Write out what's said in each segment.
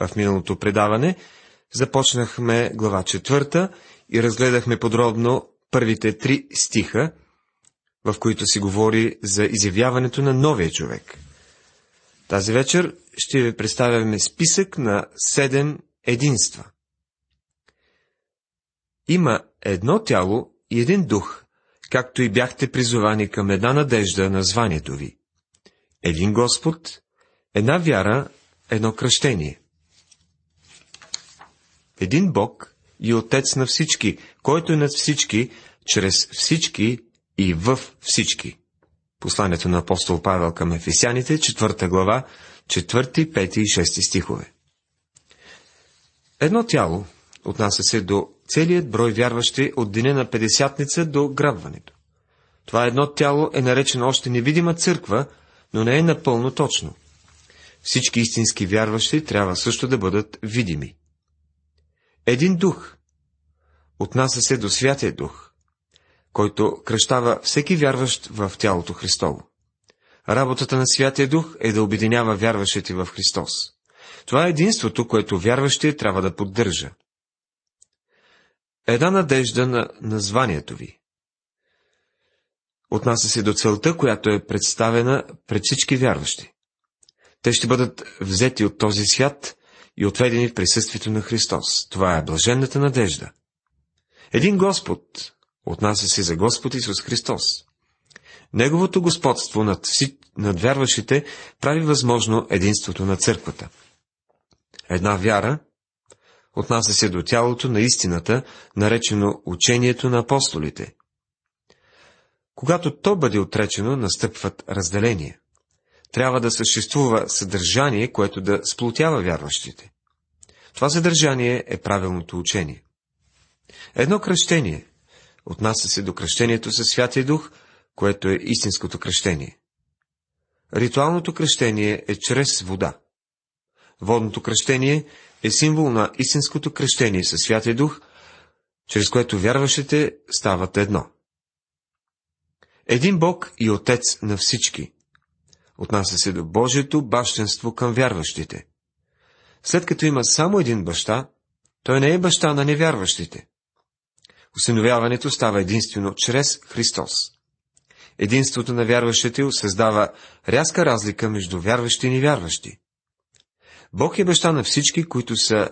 В миналото предаване започнахме глава четвърта и разгледахме подробно първите три стиха, в които си говори за изявяването на новия човек. Тази вечер ще ви представяме списък на седем единства. Има едно тяло и един дух, както и бяхте призовани към една надежда на званието ви. Един Господ, една вяра, едно кръщение. Един Бог и Отец на всички, който е над всички, чрез всички и в всички. Посланието на апостол Павел към Ефесяните, четвърта глава, четвърти, пети и шести стихове. Едно тяло отнася се до целият брой вярващи от деня на Педесятница до грабването. Това едно тяло е наречено още невидима църква, но не е напълно точно. Всички истински вярващи трябва също да бъдат видими. Един дух отнася се до Святия Дух, който кръщава всеки вярващ в тялото Христово. Работата на Святия Дух е да обединява вярващите в Христос. Това е единството, което вярващия трябва да поддържа. Една надежда на названието ви. Отнася се до целта, която е представена пред всички вярващи. Те ще бъдат взети от този свят и отведени в присъствието на Христос. Това е блаженната надежда. Един Господ отнася се за Господ Исус Христос. Неговото господство над, вси... над вярващите прави възможно единството на църквата. Една вяра отнася се до тялото на истината, наречено учението на апостолите. Когато то бъде отречено, настъпват разделения. Трябва да съществува съдържание, което да сплотява вярващите. Това съдържание е правилното учение. Едно кръщение отнася се до кръщението със Святия Дух, което е истинското кръщение. Ритуалното кръщение е чрез вода. Водното кръщение е символ на истинското кръщение със Святия Дух, чрез което вярващите стават едно. Един Бог и Отец на всички. Отнася се до Божието бащенство към вярващите. След като има само един баща, той не е баща на невярващите. Осиновяването става единствено чрез Христос. Единството на вярващите създава рязка разлика между вярващи и невярващи. Бог е баща на всички, които са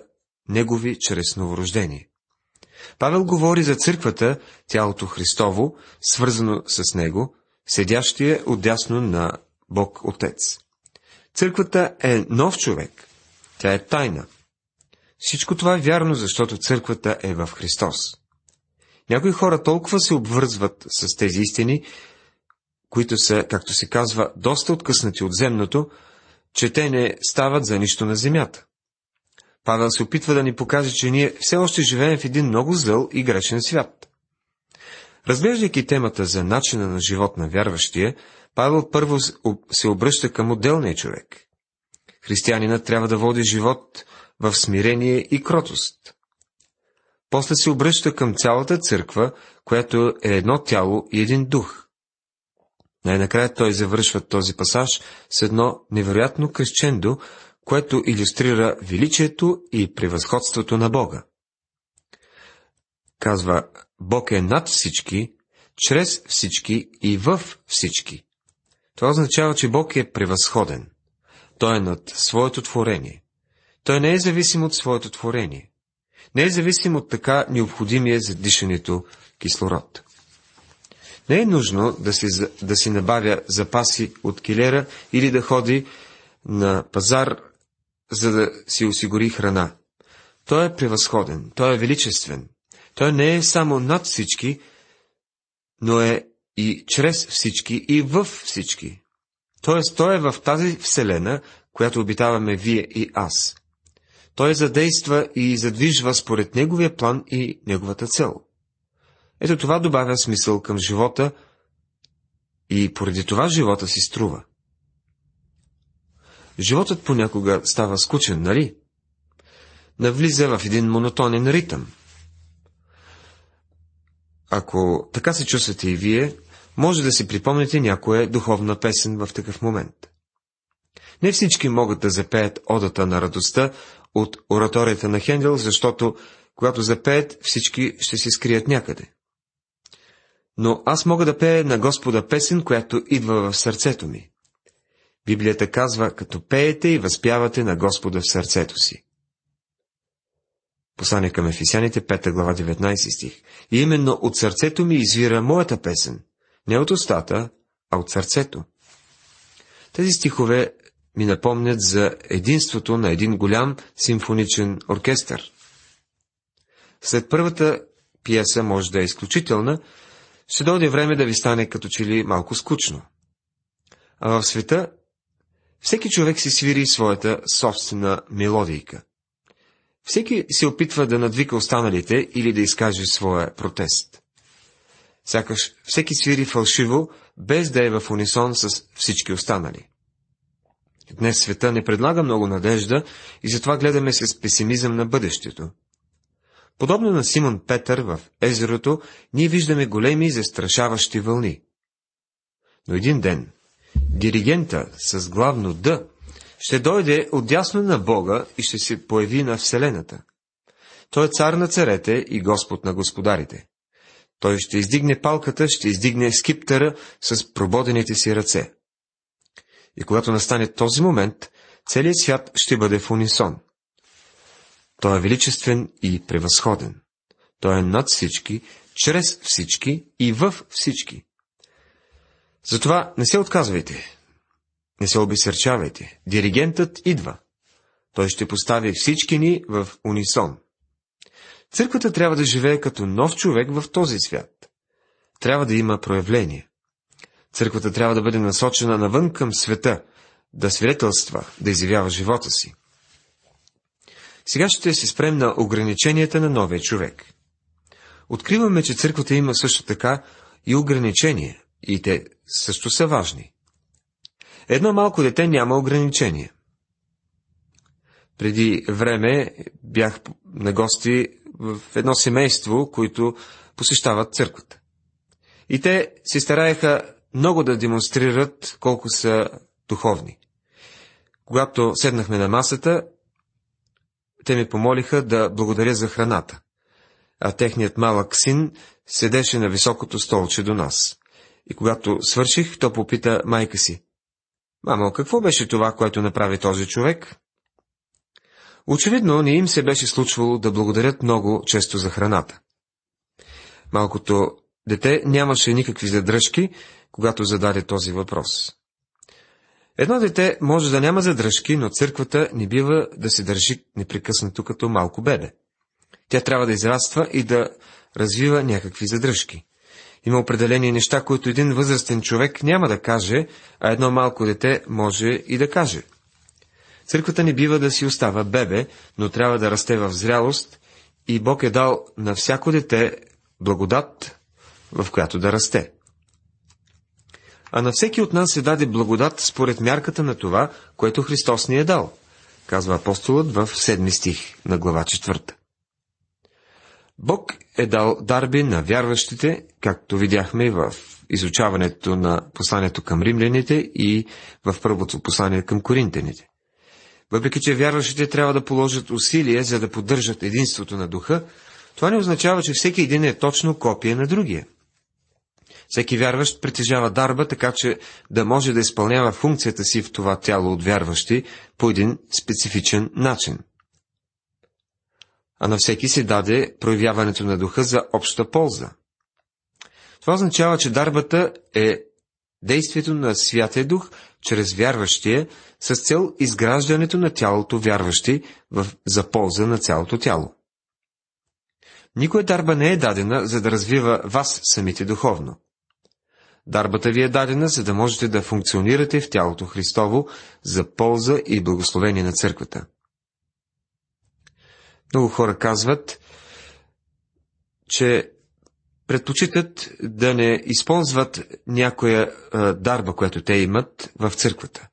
Негови чрез новорождение. Павел говори за църквата, тялото Христово, свързано с Него, седящия отдясно на Бог Отец. Църквата е нов човек. Тя е тайна. Всичко това е вярно, защото църквата е в Христос. Някои хора толкова се обвързват с тези истини, които са, както се казва, доста откъснати от земното, че те не стават за нищо на земята. Павел се опитва да ни покаже, че ние все още живеем в един много зъл и грешен свят. Разглеждайки темата за начина на живот на вярващия, Павел първо се обръща към отделния човек. Християнинът трябва да води живот в смирение и кротост. После се обръща към цялата църква, която е едно тяло и един дух. Най-накрая той завършва този пасаж с едно невероятно крещендо, което иллюстрира величието и превъзходството на Бога. Казва, Бог е над всички, чрез всички и в всички. Това означава, че Бог е превъзходен. Той е над своето творение. Той не е зависим от своето творение. Не е зависим от така необходимия за дишането кислород. Не е нужно да си, да си набавя запаси от килера или да ходи на пазар, за да си осигури храна. Той е превъзходен, той е величествен. Той не е само над всички, но е и чрез всички и в всички. Тоест, той е в тази вселена, която обитаваме вие и аз. Той задейства и задвижва според неговия план и неговата цел. Ето това добавя смисъл към живота и поради това живота си струва. Животът понякога става скучен, нали? Навлиза в един монотонен ритъм. Ако така се чувствате и вие, може да си припомните някоя духовна песен в такъв момент. Не всички могат да запеят одата на радостта от ораторията на Хендел, защото когато запеят, всички ще се скрият някъде. Но аз мога да пея на Господа песен, която идва в сърцето ми. Библията казва, като пеете и възпявате на Господа в сърцето си. Послание към Ефисяните, 5 глава, 19 стих. И именно от сърцето ми извира моята песен. Не от устата, а от сърцето. Тези стихове ми напомнят за единството на един голям симфоничен оркестър. След първата пиеса може да е изключителна, ще дойде време да ви стане като че ли малко скучно. А в света всеки човек си свири своята собствена мелодийка. Всеки се опитва да надвика останалите или да изкаже своя протест. Сякаш всеки свири фалшиво, без да е в унисон с всички останали. Днес света не предлага много надежда и затова гледаме с песимизъм на бъдещето. Подобно на Симон Петър в езерото, ние виждаме големи застрашаващи вълни. Но един ден диригента с главно Д ще дойде отдясно на Бога и ще се появи на Вселената. Той е цар на царете и Господ на господарите. Той ще издигне палката, ще издигне скиптъра с прободените си ръце. И когато настане този момент, целият свят ще бъде в унисон. Той е величествен и превъзходен. Той е над всички, чрез всички и в всички. Затова не се отказвайте. Не се обесърчавайте. Диригентът идва. Той ще постави всички ни в унисон. Църквата трябва да живее като нов човек в този свят. Трябва да има проявление. Църквата трябва да бъде насочена навън към света, да свидетелства, да изявява живота си. Сега ще се спрем на ограниченията на новия човек. Откриваме, че църквата има също така и ограничения, и те също са важни. Едно малко дете няма ограничения. Преди време бях на гости в едно семейство, които посещават църквата. И те се стараеха много да демонстрират колко са духовни. Когато седнахме на масата, те ми помолиха да благодаря за храната, а техният малък син седеше на високото столче до нас. И когато свърших, то попита майка си. Мамо, какво беше това, което направи този човек? Очевидно, не им се беше случвало да благодарят много често за храната. Малкото дете нямаше никакви задръжки, когато зададе този въпрос. Едно дете може да няма задръжки, но църквата не бива да се държи непрекъснато като малко бебе. Тя трябва да израства и да развива някакви задръжки. Има определени неща, които един възрастен човек няма да каже, а едно малко дете може и да каже. Църквата не бива да си остава бебе, но трябва да расте в зрялост и Бог е дал на всяко дете благодат, в която да расте. А на всеки от нас се даде благодат според мярката на това, което Христос ни е дал, казва апостолът в седми стих на глава четвърта. Бог е дал дарби на вярващите, както видяхме в изучаването на посланието към римляните и в първото послание към коринтените. Въпреки, че вярващите трябва да положат усилие, за да поддържат единството на духа, това не означава, че всеки един е точно копия на другия. Всеки вярващ притежава дарба, така че да може да изпълнява функцията си в това тяло от вярващи по един специфичен начин – а на всеки се даде проявяването на духа за обща полза. Това означава, че дарбата е действието на Святия Дух чрез вярващия с цел изграждането на тялото вярващи в, за полза на цялото тяло. Никоя дарба не е дадена, за да развива вас самите духовно. Дарбата ви е дадена, за да можете да функционирате в тялото Христово за полза и благословение на църквата. Много хора казват, че предпочитат да не използват някоя дарба, която те имат в църквата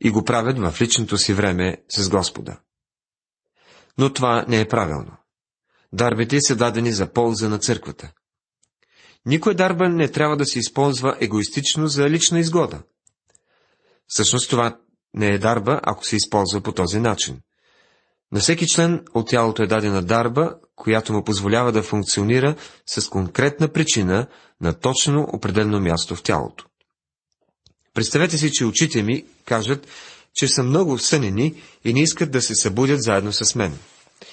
и го правят в личното си време с Господа. Но това не е правилно. Дарбите са дадени за полза на църквата. Никой дарба не трябва да се използва егоистично за лична изгода. Всъщност това не е дарба, ако се използва по този начин. На всеки член от тялото е дадена дарба, която му позволява да функционира с конкретна причина на точно определено място в тялото. Представете си, че очите ми кажат, че са много сънени и не искат да се събудят заедно с мен.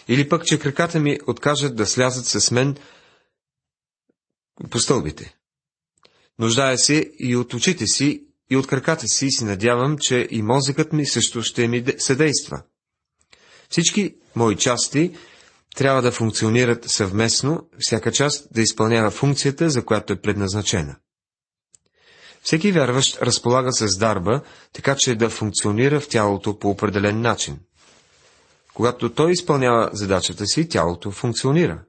Или пък, че краката ми откажат да слязат с мен по стълбите. Нуждая се и от очите си, и от краката си и си надявам, че и мозъкът ми също ще ми съдейства. Всички мои части трябва да функционират съвместно, всяка част да изпълнява функцията, за която е предназначена. Всеки вярващ разполага с дарба, така че да функционира в тялото по определен начин. Когато той изпълнява задачата си, тялото функционира.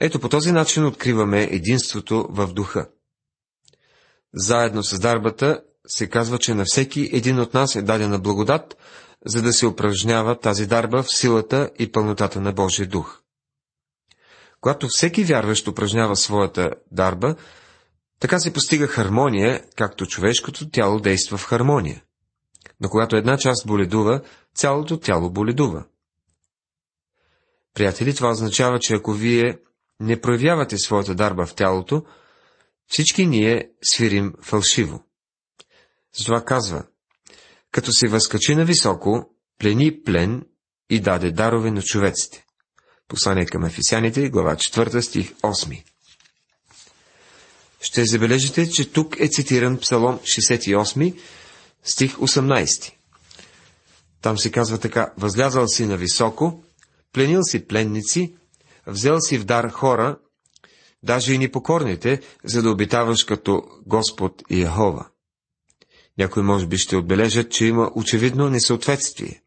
Ето по този начин откриваме единството в духа. Заедно с дарбата се казва, че на всеки един от нас е дадена благодат, за да се упражнява тази дарба в силата и пълнотата на Божия дух. Когато всеки вярващ упражнява своята дарба, така се постига хармония, както човешкото тяло действа в хармония. Но когато една част боледува, цялото тяло боледува. Приятели, това означава, че ако вие не проявявате своята дарба в тялото, всички ние свирим фалшиво. Затова казва, като се възкачи на високо, плени плен и даде дарове на човеците. Послание към Ефисяните, глава 4, стих 8. Ще забележите, че тук е цитиран Псалом 68, стих 18. Там се казва така, възлязал си на високо, пленил си пленници, взел си в дар хора, даже и непокорните, за да обитаваш като Господ Яхова. Някой може би ще отбележат, че има очевидно несъответствие.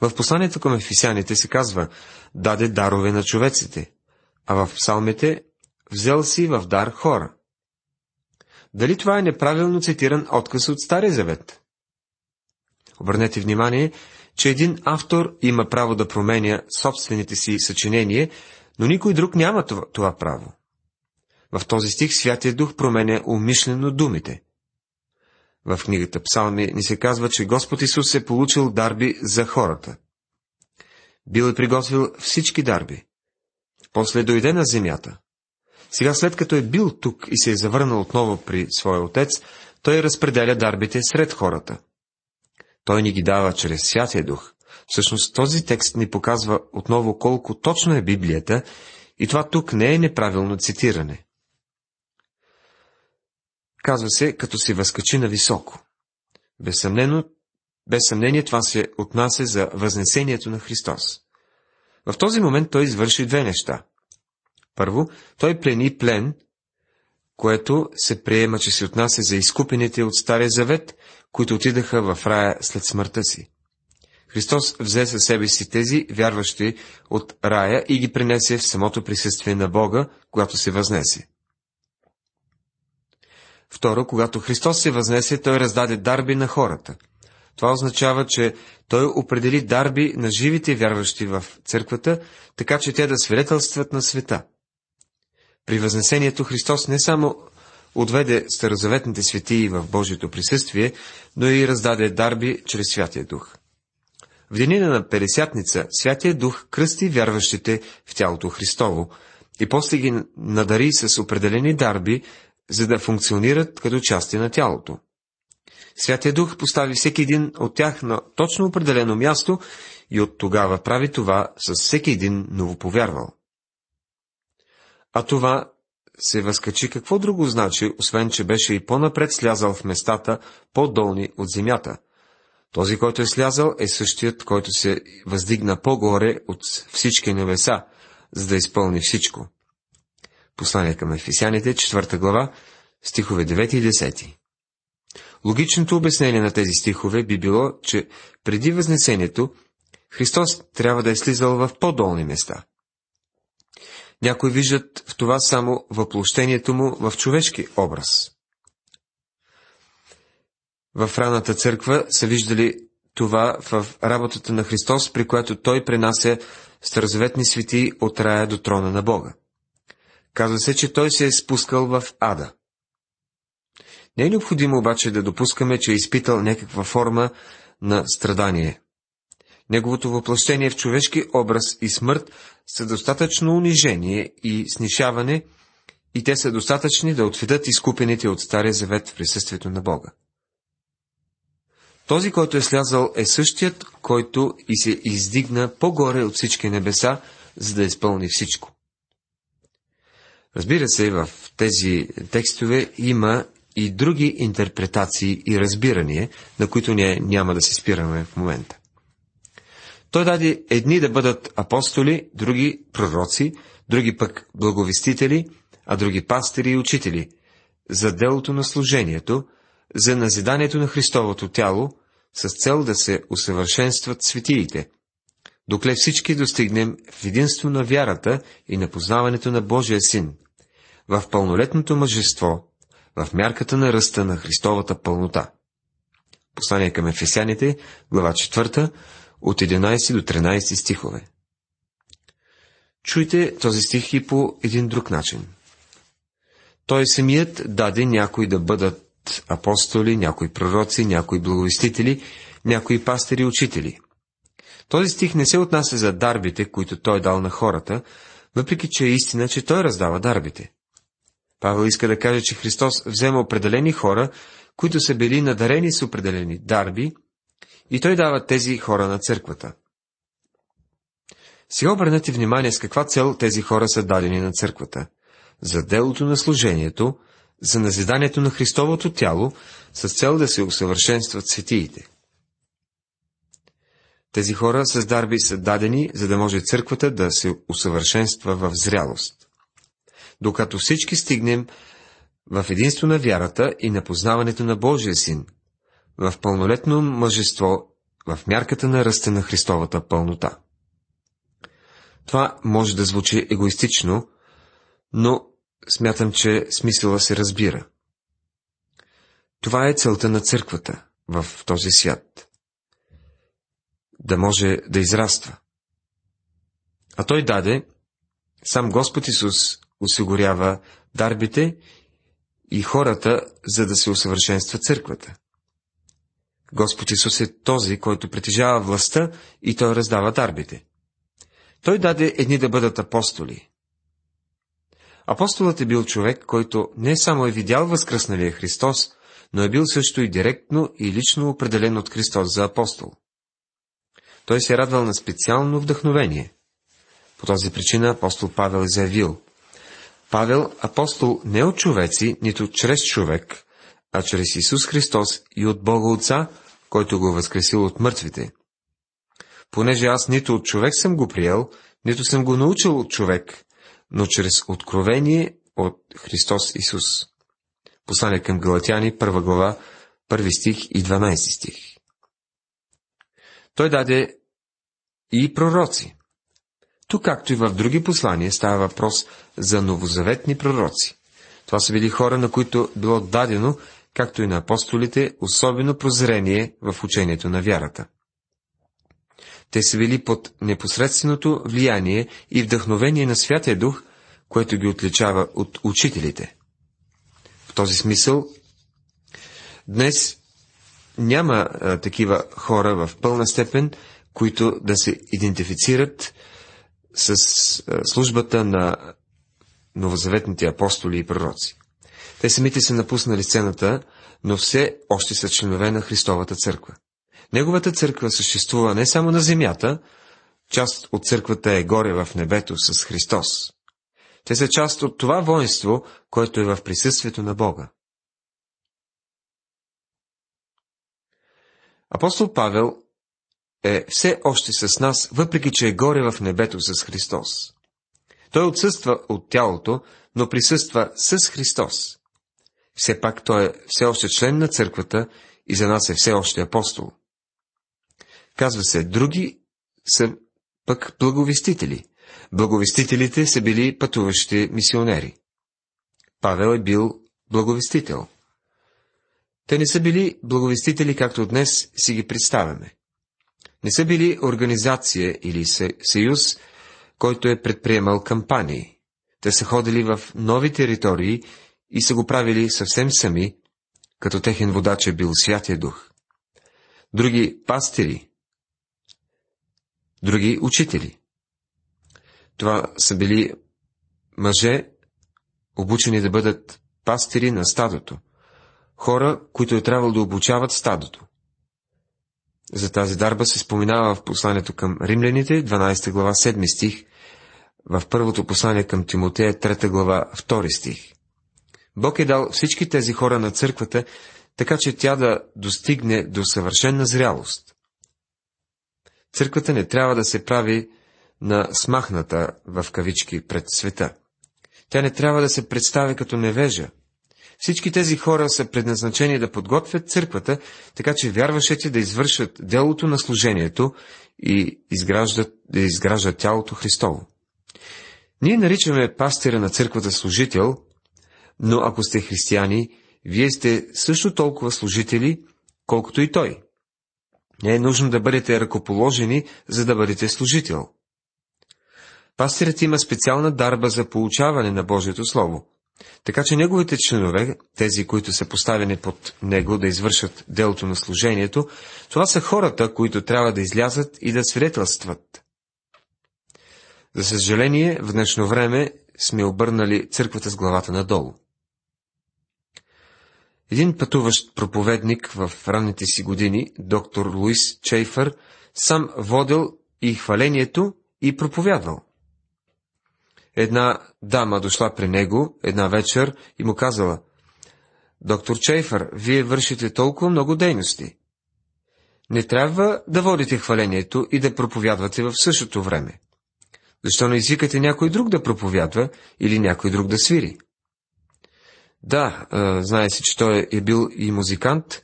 В посланието към ефисяните се казва, даде дарове на човеците, а в псалмите взел си в дар хора. Дали това е неправилно цитиран отказ от Стария завет? Обърнете внимание, че един автор има право да променя собствените си съчинения, но никой друг няма това, това право. В този стих Святия Дух променя умишлено думите. В книгата Псалми ни се казва, че Господ Исус е получил дарби за хората. Бил е приготвил всички дарби. После дойде на земята. Сега, след като е бил тук и се е завърнал отново при своя отец, той разпределя дарбите сред хората. Той ни ги дава чрез Святия Дух. Всъщност този текст ни показва отново колко точно е Библията и това тук не е неправилно цитиране. Казва се, като се възкачи на високо. Безсъмнено, без съмнение това се отнася за възнесението на Христос. В този момент той извърши две неща. Първо, той плени плен, което се приема, че се отнася за изкупените от Стария Завет, които отидаха в рая след смъртта си. Христос взе със себе си тези вярващи от рая и ги принесе в самото присъствие на Бога, когато се възнесе. Второ, когато Христос се възнесе, той раздаде дарби на хората. Това означава, че той определи дарби на живите вярващи в църквата, така че те да свидетелстват на света. При възнесението Христос не само отведе старозаветните светии в Божието присъствие, но и раздаде дарби чрез Святия Дух. В денина на Пересятница Святия Дух кръсти вярващите в тялото Христово и после ги надари с определени дарби, за да функционират като части на тялото. Святия Дух постави всеки един от тях на точно определено място и от тогава прави това с всеки един новоповярвал. А това се възкачи какво друго значи, освен че беше и по-напред слязал в местата, по-долни от земята. Този, който е слязал, е същият, който се въздигна по-горе от всички небеса, за да изпълни всичко. Послание към Ефесяните, 4 глава, стихове 9 и 10. Логичното обяснение на тези стихове би било, че преди Възнесението Христос трябва да е слизал в по-долни места. Някои виждат в това само въплощението му в човешки образ. В раната църква са виждали това в работата на Христос, при която Той пренася старозаветни свети от рая до трона на Бога. Казва се, че той се е спускал в ада. Не е необходимо обаче да допускаме, че е изпитал някаква форма на страдание. Неговото въплъщение в човешки образ и смърт са достатъчно унижение и снишаване, и те са достатъчни да отведат изкупените от Стария завет в присъствието на Бога. Този, който е слязал, е същият, който и се издигна по-горе от всички небеса, за да изпълни всичко. Разбира се, в тези текстове има и други интерпретации и разбирания, на които ние няма да се спираме в момента. Той даде едни да бъдат апостоли, други пророци, други пък благовестители, а други пастири и учители, за делото на служението, за назиданието на Христовото тяло, с цел да се усъвършенстват светиите, докле всички достигнем в единство на вярата и на познаването на Божия Син, в пълнолетното мъжество, в мярката на ръста на Христовата пълнота. Послание към Ефесяните, глава 4, от 11 до 13 стихове. Чуйте този стих и по един друг начин. Той самият даде някои да бъдат апостоли, някои пророци, някои благовестители, някои пастири и учители. Този стих не се отнася за дарбите, които той дал на хората, въпреки че е истина, че той раздава дарбите. Павел иска да каже, че Христос взема определени хора, които са били надарени с определени дарби, и той дава тези хора на църквата. Сега обърнете внимание с каква цел тези хора са дадени на църквата. За делото на служението, за назиданието на Христовото тяло, с цел да се усъвършенстват светиите. Тези хора с дарби са дадени, за да може църквата да се усъвършенства в зрялост. Докато всички стигнем в единство на вярата и на познаването на Божия син, в пълнолетно мъжество, в мярката на ръста на Христовата пълнота. Това може да звучи егоистично, но смятам, че смисъла се разбира. Това е целта на църквата в този свят. Да може да израства. А той даде, сам Господ Исус осигурява дарбите и хората, за да се усъвършенства църквата. Господ Исус е този, който притежава властта и той раздава дарбите. Той даде едни да бъдат апостоли, Апостолът е бил човек, който не само е видял възкръсналия Христос, но е бил също и директно и лично определен от Христос за апостол. Той се е радвал на специално вдъхновение. По този причина апостол Павел е заявил. Павел, апостол не от човеци, нито чрез човек, а чрез Исус Христос и от Бога Отца, който го е възкресил от мъртвите. Понеже аз нито от човек съм го приел, нито съм го научил от човек, но чрез откровение от Христос Исус. Послание към Галатяни, първа глава, първи стих и 12 стих. Той даде и пророци. Тук, както и в други послания, става въпрос за новозаветни пророци. Това са били хора, на които било дадено, както и на апостолите, особено прозрение в учението на вярата. Те са били под непосредственото влияние и вдъхновение на Святия Дух, което ги отличава от учителите. В този смисъл, днес няма а, такива хора в пълна степен, които да се идентифицират с а, службата на новозаветните апостоли и пророци. Те самите са напуснали сцената, но все още са членове на Христовата църква. Неговата църква съществува не само на земята, част от църквата е горе в небето с Христос. Те са част от това воинство, което е в присъствието на Бога. Апостол Павел е все още с нас, въпреки че е горе в небето с Христос. Той отсъства от тялото, но присъства с Христос. Все пак той е все още член на църквата и за нас е все още апостол. Казва се, други са пък благовестители. Благовестителите са били пътуващи мисионери. Павел е бил благовестител. Те не са били благовестители, както днес си ги представяме. Не са били организация или съюз, който е предприемал кампании. Те са ходили в нови територии и са го правили съвсем сами, като техен водач е бил Святия Дух. Други пастири други учители. Това са били мъже, обучени да бъдат пастири на стадото, хора, които е трябвало да обучават стадото. За тази дарба се споменава в посланието към римляните, 12 глава, 7 стих, в първото послание към Тимотея, 3 глава, 2 стих. Бог е дал всички тези хора на църквата, така че тя да достигне до съвършенна зрялост. Църквата не трябва да се прави на смахната в кавички пред света. Тя не трябва да се представи като невежа. Всички тези хора са предназначени да подготвят църквата, така че вярващите да извършат делото на служението и изграждат, да изграждат тялото Христово. Ние наричаме пастира на църквата служител, но ако сте християни, вие сте също толкова служители, колкото и той. Не е нужно да бъдете ръкоположени, за да бъдете служител. Пастирът има специална дарба за получаване на Божието Слово. Така че неговите членове, тези, които са поставени под него да извършат делото на служението, това са хората, които трябва да излязат и да свидетелстват. За съжаление, в днешно време сме обърнали църквата с главата надолу. Един пътуващ проповедник в ранните си години, доктор Луис Чейфър, сам водил и хвалението и проповядвал. Една дама дошла при него една вечер и му казала, Доктор Чейфър, вие вършите толкова много дейности. Не трябва да водите хвалението и да проповядвате в същото време. Защо не извикате някой друг да проповядва или някой друг да свири? Да, знае се, че той е бил и музикант,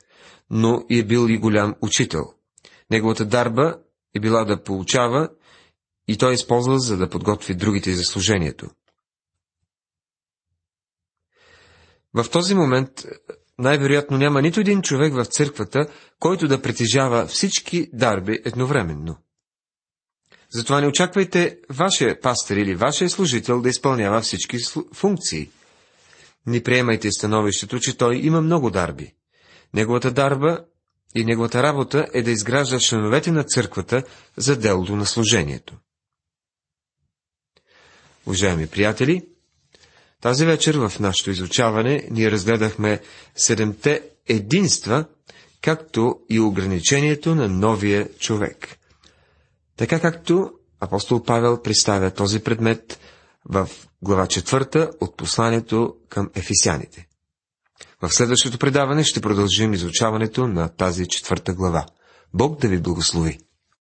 но е бил и голям учител. Неговата дарба е била да получава и той е използвал, за да подготви другите за служението. В този момент най-вероятно няма нито един човек в църквата, който да притежава всички дарби едновременно. Затова не очаквайте вашия пастор или вашия служител да изпълнява всички функции. Не приемайте становището, че той има много дарби. Неговата дарба и неговата работа е да изгражда членовете на църквата за делото на служението. Уважаеми приятели, тази вечер в нашето изучаване ние разгледахме седемте единства, както и ограничението на новия човек. Така както апостол Павел представя този предмет в глава четвърта от посланието към ефисяните. В следващото предаване ще продължим изучаването на тази четвърта глава. Бог да ви благослови!